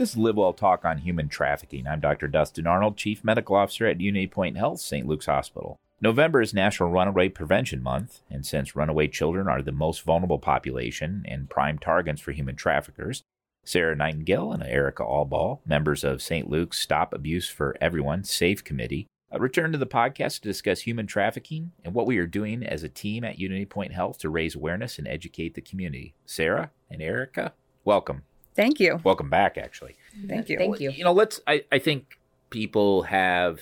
This is Live Well Talk on Human Trafficking. I'm Dr. Dustin Arnold, Chief Medical Officer at Unity Point Health, St. Luke's Hospital. November is National Runaway Prevention Month, and since runaway children are the most vulnerable population and prime targets for human traffickers, Sarah Nightingale and Erica Allball, members of St. Luke's Stop Abuse for Everyone SAFE Committee, uh, return to the podcast to discuss human trafficking and what we are doing as a team at Unity Point Health to raise awareness and educate the community. Sarah and Erica, welcome. Thank you. Welcome back, actually. Thank you. Thank you. You know, let's, I, I think people have,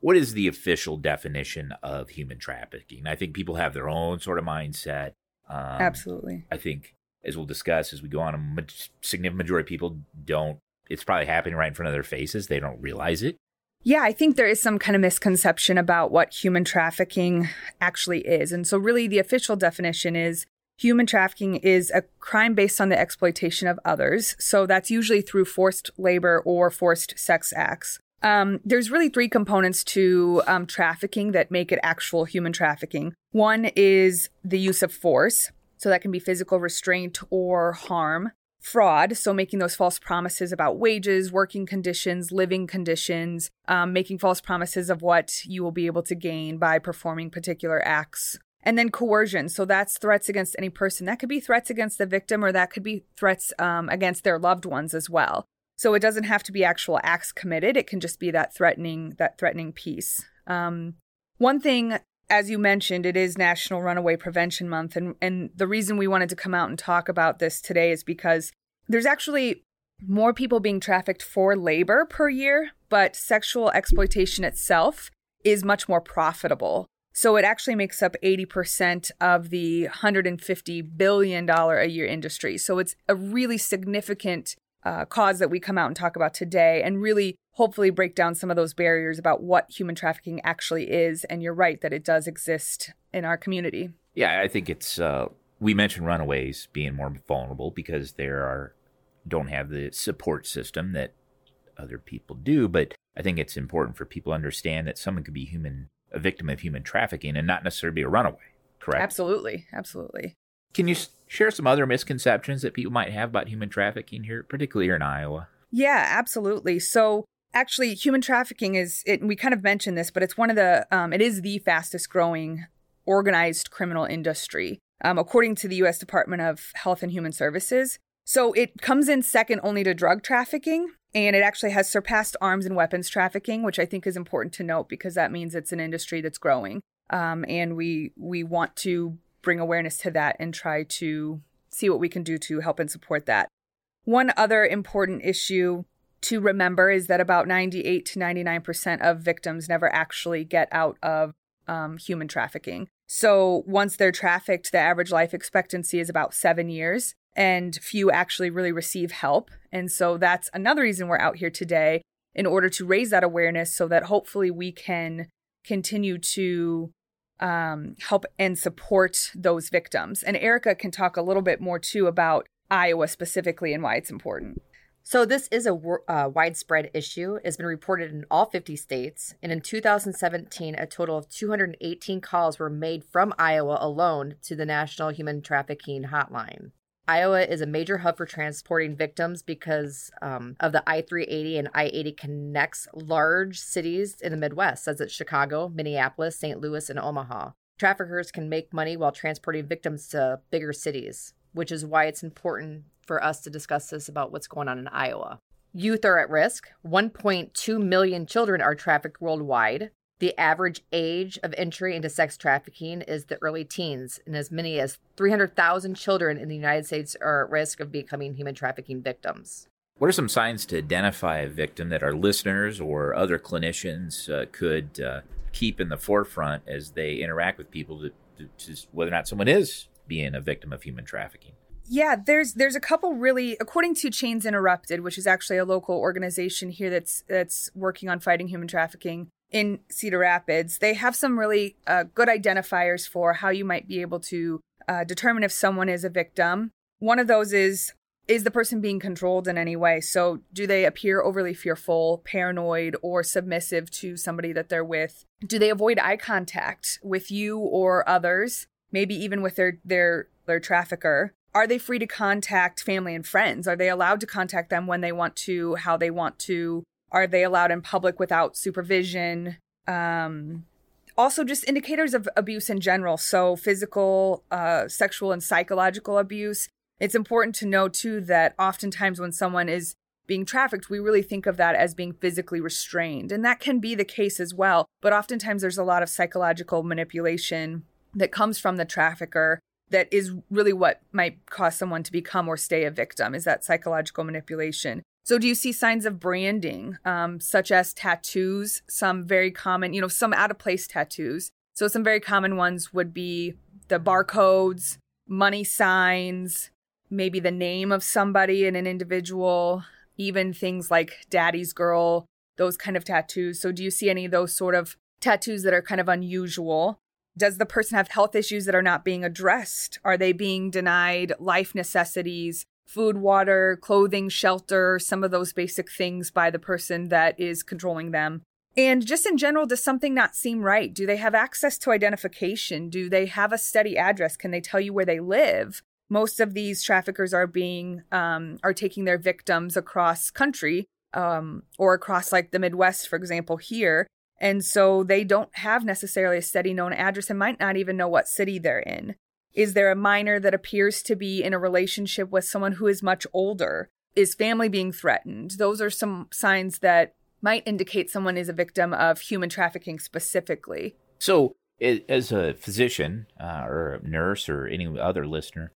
what is the official definition of human trafficking? I think people have their own sort of mindset. Um, Absolutely. I think, as we'll discuss as we go on, a ma- significant majority of people don't, it's probably happening right in front of their faces. They don't realize it. Yeah, I think there is some kind of misconception about what human trafficking actually is. And so, really, the official definition is human trafficking is a crime based on the exploitation of others. So, that's usually through forced labor or forced sex acts. Um, there's really three components to um, trafficking that make it actual human trafficking. One is the use of force. So, that can be physical restraint or harm fraud, so making those false promises about wages, working conditions, living conditions, um, making false promises of what you will be able to gain by performing particular acts. And then coercion. So that's threats against any person. That could be threats against the victim, or that could be threats um, against their loved ones as well. So it doesn't have to be actual acts committed. It can just be that threatening, that threatening piece. Um, one thing as you mentioned, it is National Runaway Prevention Month. And, and the reason we wanted to come out and talk about this today is because there's actually more people being trafficked for labor per year, but sexual exploitation itself is much more profitable. So it actually makes up 80% of the $150 billion a year industry. So it's a really significant uh, cause that we come out and talk about today and really hopefully break down some of those barriers about what human trafficking actually is. And you're right that it does exist in our community. Yeah, I think it's, uh, we mentioned runaways being more vulnerable because they are, don't have the support system that other people do. But I think it's important for people to understand that someone could be human, a victim of human trafficking and not necessarily be a runaway, correct? Absolutely. Absolutely. Can you share some other misconceptions that people might have about human trafficking here, particularly here in Iowa? Yeah, absolutely. So actually, human trafficking is it. We kind of mentioned this, but it's one of the. Um, it is the fastest growing organized criminal industry, um, according to the U.S. Department of Health and Human Services. So it comes in second only to drug trafficking, and it actually has surpassed arms and weapons trafficking, which I think is important to note because that means it's an industry that's growing. Um, and we we want to bring awareness to that and try to see what we can do to help and support that. One other important issue to remember is that about 98 to 99% of victims never actually get out of um, human trafficking. So once they're trafficked, the average life expectancy is about seven years, and few actually really receive help. And so that's another reason we're out here today in order to raise that awareness so that hopefully we can continue to um, help and support those victims. And Erica can talk a little bit more too about Iowa specifically and why it's important. So, this is a uh, widespread issue. It's been reported in all 50 states. And in 2017, a total of 218 calls were made from Iowa alone to the National Human Trafficking Hotline. Iowa is a major hub for transporting victims because um, of the I 380 and I 80 connects large cities in the Midwest, such as Chicago, Minneapolis, St. Louis, and Omaha. Traffickers can make money while transporting victims to bigger cities, which is why it's important for us to discuss this about what's going on in Iowa. Youth are at risk. 1.2 million children are trafficked worldwide. The average age of entry into sex trafficking is the early teens, and as many as 300,000 children in the United States are at risk of becoming human trafficking victims. What are some signs to identify a victim that our listeners or other clinicians uh, could uh, keep in the forefront as they interact with people to, to, to whether or not someone is being a victim of human trafficking? Yeah, there's there's a couple really according to Chains Interrupted, which is actually a local organization here that's that's working on fighting human trafficking in Cedar Rapids. They have some really uh, good identifiers for how you might be able to uh, determine if someone is a victim. One of those is is the person being controlled in any way? So, do they appear overly fearful, paranoid, or submissive to somebody that they're with? Do they avoid eye contact with you or others? Maybe even with their their their trafficker. are they free to contact family and friends? Are they allowed to contact them when they want to, how they want to? Are they allowed in public without supervision? Um, also, just indicators of abuse in general. So, physical, uh, sexual, and psychological abuse. It's important to know, too, that oftentimes when someone is being trafficked, we really think of that as being physically restrained. And that can be the case as well. But oftentimes there's a lot of psychological manipulation that comes from the trafficker that is really what might cause someone to become or stay a victim is that psychological manipulation. So, do you see signs of branding, um, such as tattoos? Some very common, you know, some out of place tattoos. So, some very common ones would be the barcodes, money signs, maybe the name of somebody and an individual, even things like daddy's girl, those kind of tattoos. So, do you see any of those sort of tattoos that are kind of unusual? Does the person have health issues that are not being addressed? Are they being denied life necessities, food, water, clothing, shelter, some of those basic things by the person that is controlling them? And just in general, does something not seem right? Do they have access to identification? Do they have a steady address? Can they tell you where they live? Most of these traffickers are being um, are taking their victims across country um, or across like the Midwest, for example, here, and so they don't have necessarily a steady known address and might not even know what city they're in. Is there a minor that appears to be in a relationship with someone who is much older? Is family being threatened? Those are some signs that might indicate someone is a victim of human trafficking specifically. So, as a physician uh, or a nurse or any other listener,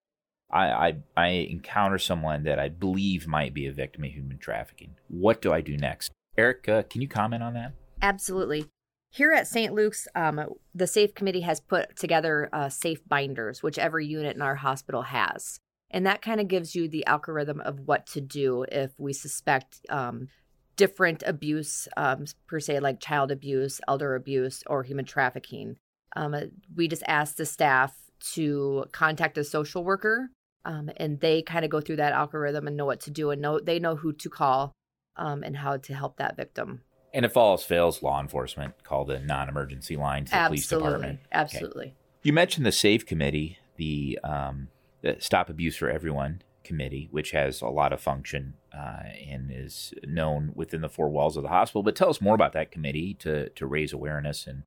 I, I, I encounter someone that I believe might be a victim of human trafficking. What do I do next? Eric, uh, can you comment on that? Absolutely. Here at St. Luke's, um, the SAFE committee has put together uh, SAFE binders, which every unit in our hospital has. And that kind of gives you the algorithm of what to do if we suspect um, different abuse, um, per se, like child abuse, elder abuse, or human trafficking. Um, we just ask the staff to contact a social worker, um, and they kind of go through that algorithm and know what to do, and know they know who to call um, and how to help that victim. And if all else fails, law enforcement call the non-emergency line to the Absolutely. police department. Absolutely. Okay. You mentioned the SAFE committee, the, um, the Stop Abuse for Everyone committee, which has a lot of function uh, and is known within the four walls of the hospital. But tell us more about that committee to to raise awareness and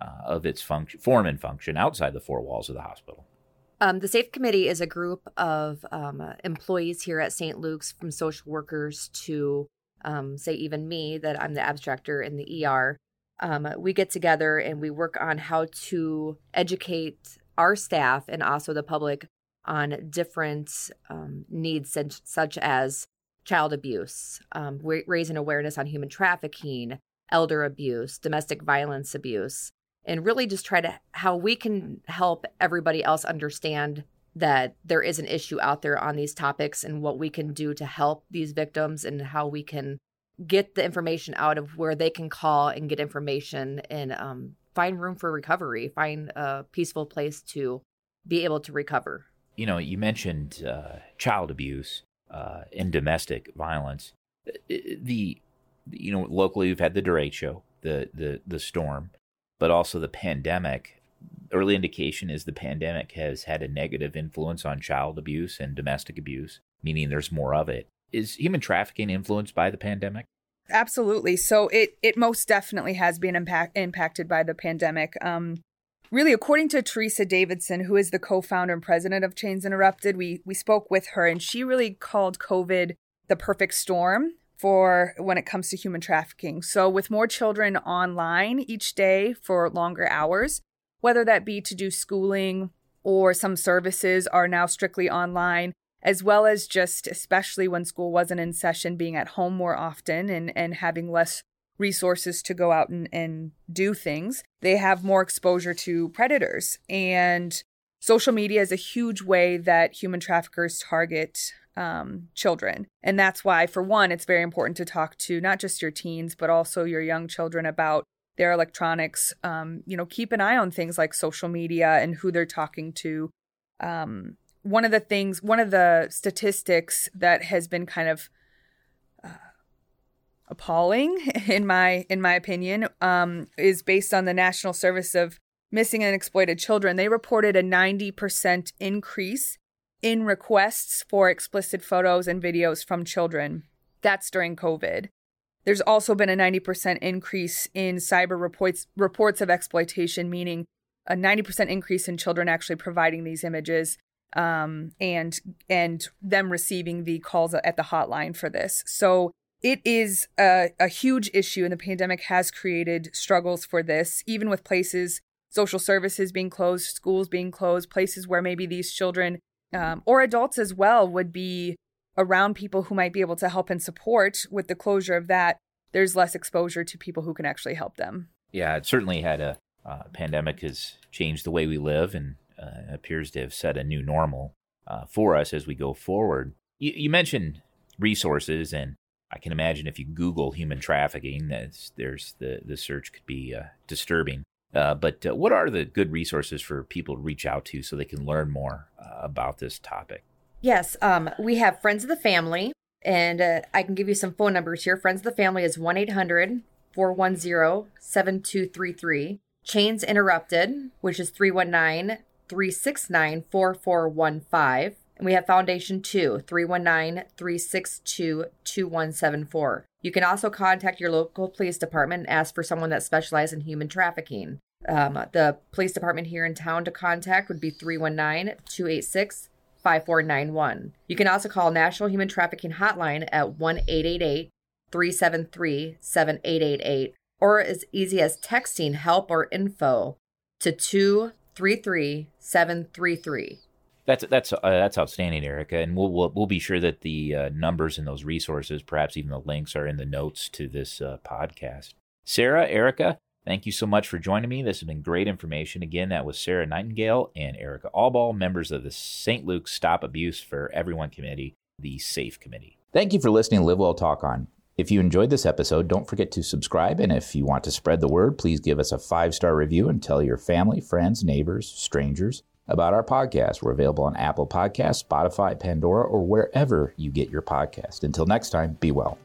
uh, of its function, form and function outside the four walls of the hospital. Um, the SAFE Committee is a group of um, employees here at St. Luke's, from social workers to um, say even me that I'm the abstractor in the ER, um, we get together and we work on how to educate our staff and also the public on different um, needs such, such, as child abuse, um, raising awareness on human trafficking, elder abuse, domestic violence abuse, and really just try to how we can help everybody else understand that there is an issue out there on these topics and what we can do to help these victims and how we can get the information out of where they can call and get information and um, find room for recovery, find a peaceful place to be able to recover. You know, you mentioned uh, child abuse uh, and domestic violence. The, you know, locally we've had the derecho, the the the storm, but also the pandemic early indication is the pandemic has had a negative influence on child abuse and domestic abuse, meaning there's more of it. Is human trafficking influenced by the pandemic? Absolutely. So it it most definitely has been impact, impacted by the pandemic. Um, really, according to Teresa Davidson, who is the co-founder and president of Chains Interrupted, we we spoke with her, and she really called COVID the perfect storm for when it comes to human trafficking. So with more children online each day for longer hours, whether that be to do schooling or some services are now strictly online, as well as just, especially when school wasn't in session, being at home more often and, and having less resources to go out and, and do things, they have more exposure to predators. And social media is a huge way that human traffickers target um, children. And that's why, for one, it's very important to talk to not just your teens, but also your young children about their electronics. Um, you know, keep an eye on things like social media and who they're talking to. Um, one of the things, one of the statistics that has been kind of uh, appalling in my in my opinion um, is based on the National Service of Missing and Exploited Children. They reported a ninety percent increase in requests for explicit photos and videos from children. That's during COVID. There's also been a 90% increase in cyber reports reports of exploitation, meaning a 90% increase in children actually providing these images um, and and them receiving the calls at the hotline for this. So it is a, a huge issue, and the pandemic has created struggles for this, even with places, social services being closed, schools being closed, places where maybe these children um, or adults as well would be around people who might be able to help and support. With the closure of that, there's less exposure to people who can actually help them. Yeah, it certainly had a uh, pandemic has changed the way we live and uh, appears to have set a new normal uh, for us as we go forward. You, you, mentioned resources, and I can imagine if you Google human trafficking, there's, the the search could be uh, disturbing. Uh, but uh, what are the good resources for people to reach out to so they can learn more about this topic? Yes, um, we have Friends of the Family, and I can give you some phone numbers here. Friends of the Family is 1 800 410 7233. Chains Interrupted, which is 319 369 4415. And we have Foundation 2, 319 362 2174. You can also contact your local police department and ask for someone that specializes in human trafficking. Um, the police department here in town to contact would be 319 286 5491. You can also call National Human Trafficking Hotline at 1 888 373 7888 or as easy as texting help or info to 233733. That's that's uh, that's outstanding, Erica, and we'll, we'll, we'll be sure that the uh, numbers and those resources, perhaps even the links, are in the notes to this uh, podcast. Sarah, Erica, thank you so much for joining me. This has been great information. Again, that was Sarah Nightingale and Erica Allball, members of the St. Luke's Stop Abuse for Everyone Committee, the SAFE Committee. Thank you for listening to Live Well Talk On. If you enjoyed this episode, don't forget to subscribe. And if you want to spread the word, please give us a five star review and tell your family, friends, neighbors, strangers about our podcast. We're available on Apple Podcasts, Spotify, Pandora, or wherever you get your podcast. Until next time, be well.